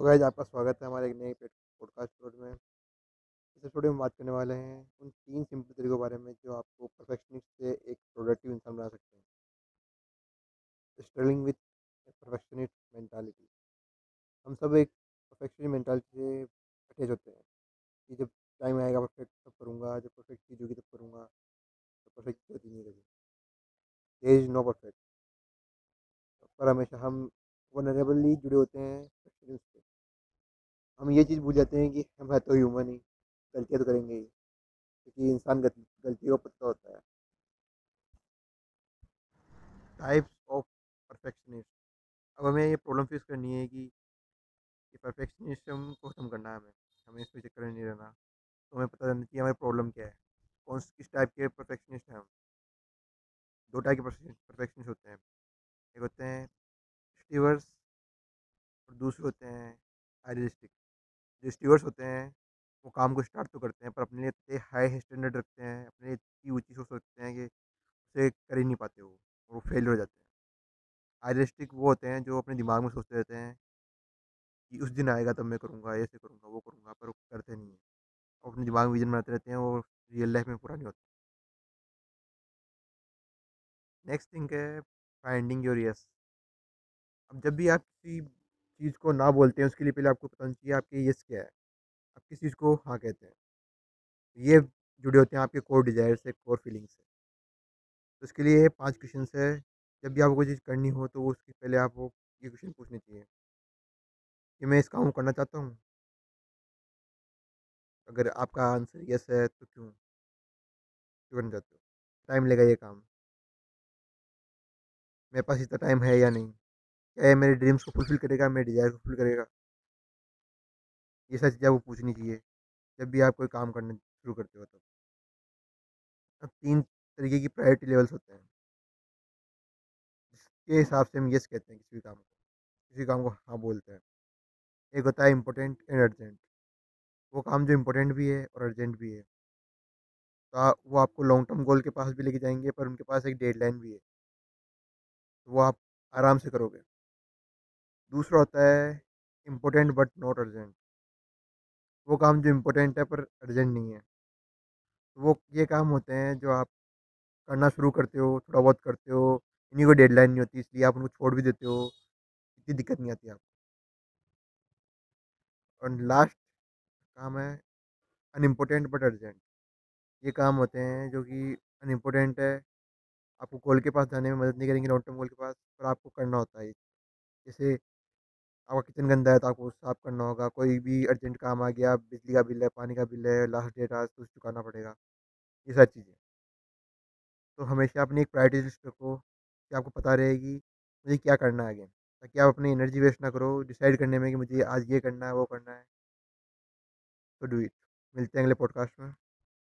तो गाइज़ आपका स्वागत है हमारे एक नए पॉडकास्ट एपिसोड में। इस एपिसोड में बात करने वाले हैं उन तीन सिंपल तरीकों के बारे में जो आपको परफेक्शनिस्ट से एक प्रोडक्टिव इंसान बना सकते हैं। स्ट्रगलिंग विथ परफेक्शनिस्ट मेंटालिटी हम सब एक परफेक्शनिस्ट मेंटालिटी से अटैच होते हैं कि जब टाइम आएगा परफेक्ट तब करूँगा, जब परफेक्ट चीज़ होगी तब करूँगा तो परफेक्ट चीज़ होती नहीं कभी देर इज़ नो परफेक्ट पर हमेशा हम वनरेबली जुड़े होते हैं परफेक्शनिस्ट से। हम ये चीज़ भूल जाते हैं कि हम है तो ह्यूमन ही, गलतियाँ तो करेंगे ही, क्योंकि इंसान गलतियों को पता होता है। टाइप्स ऑफ़ परफेक्शनिस्ट अब हमें ये प्रॉब्लम फेस करनी है कि ये परफेक्शनिज्म को ख़त्म करना है हमें हमें इसमें चक्कर नहीं रहना। तो हमें पता चलना चाहिए हमारी प्रॉब्लम क्या है कौन किस टाइप के परफेक्शनिस्ट हैं हम। दो टाइप के परफेक्शनिस्ट होते हैं। एक होते हैं स्टीवर्स और दूसरे होते हैं आइडियलिस्टिक जो स्टीवर्स होते हैं, वो काम को स्टार्ट तो करते हैं, पर अपने लिए इतने हाई स्टैंडर्ड रखते हैं, अपने लिए इतनी ऊँची सोच रखते हैं कि उसे कर ही नहीं पाते वो, और वो फेल हो जाते हैं। आइडियलिस्टिक वो होते हैं जो अपने दिमाग में सोचते रहते हैं कि उस दिन आएगा तब मैं करूँगा, ऐसे करूँगा, वो करूँगा, पर वो करते नहीं हैं। और अपने दिमाग में विजन बनाते रहते हैं, वो रियल लाइफ में पूरा नहीं होता। नेक्स्ट थिंग है फाइंडिंग योर यस अब जब भी आप किसी चीज़ को ना बोलते हैं, उसके लिए पहले आपको पता चाहिए आपके यस क्या है, आप किस चीज़ को हाँ कहते हैं। ये जुड़े होते हैं आपके कोर डिज़ायर से कोर फीलिंग से। तो इसके लिए पाँच क्वेश्चन है, जब भी आपको कोई चीज़ करनी हो तो उसके पहले आपको ये क्वेश्चन पूछने चाहिए। कि मैं इस काम को करना चाहता हूँ? अगर आपका आंसर यस है तो क्यों? क्यों करना चाहते हो? टाइम लेगा ये काम। मेरे पास इतना टाइम है या नहीं? ये मेरे ड्रीम्स को फुलफ़िल करेगा, मेरे डिज़ायर को फुल करेगा। ये सारी चीज़ें आपको पूछनी चाहिए, जब भी आप कोई काम करना शुरू करते हो तब। अब तीन तरीके की प्रायोरिटी लेवल्स होते हैं। जिसके हिसाब से हम यस कहते हैं किसी भी काम को, किसी काम को हाँ बोलते हैं। एक होता है इम्पोर्टेंट एंड अर्जेंट वो काम जो इम्पोर्टेंट भी है और अर्जेंट भी है। तो वो आपको लॉन्ग टर्म गोल के पास भी लेके जाएँगे, पर उनके पास एक डेडलाइन भी है। तो वो आप आराम से करोगे। दूसरा होता है इम्पोर्टेंट बट नॉट अर्जेंट। वो काम जो इम्पोर्टेंट है पर अर्जेंट नहीं है। वो ये काम होते हैं जो आप करना शुरू करते हो, थोड़ा बहुत करते हो, इन्हीं को डेडलाइन नहीं होती, इसलिए आप उनको छोड़ भी देते हो, इतनी दिक्कत नहीं आती आपको। और लास्ट काम है अनइम्पोर्टेंट बट अर्जेंट ये काम होते हैं जो कि अनइम्पोर्टेंट है, आपको गोल के पास जाने में मदद नहीं करेंगे लॉन्ग टर्म गोल के पास, पर आपको करना होता है। जैसे आपका किचन गंदा है तो आपको साफ़ करना होगा। कोई भी अर्जेंट काम आ गया, बिजली का बिल है, पानी का बिल है लास्ट डेट आज तो चुकाना पड़ेगा। ये सारी चीज़ें। तो हमेशा अपनी एक प्रायोरिटी लिस्ट रखो कि आपको पता रहेगी मुझे क्या करना है आगे। ताकि आप अपनी एनर्जी वेस्ट ना करो डिसाइड करने में कि मुझे आज ये करना है, वो करना है। तो डू इट मिलते हैं अगले पॉडकास्ट में।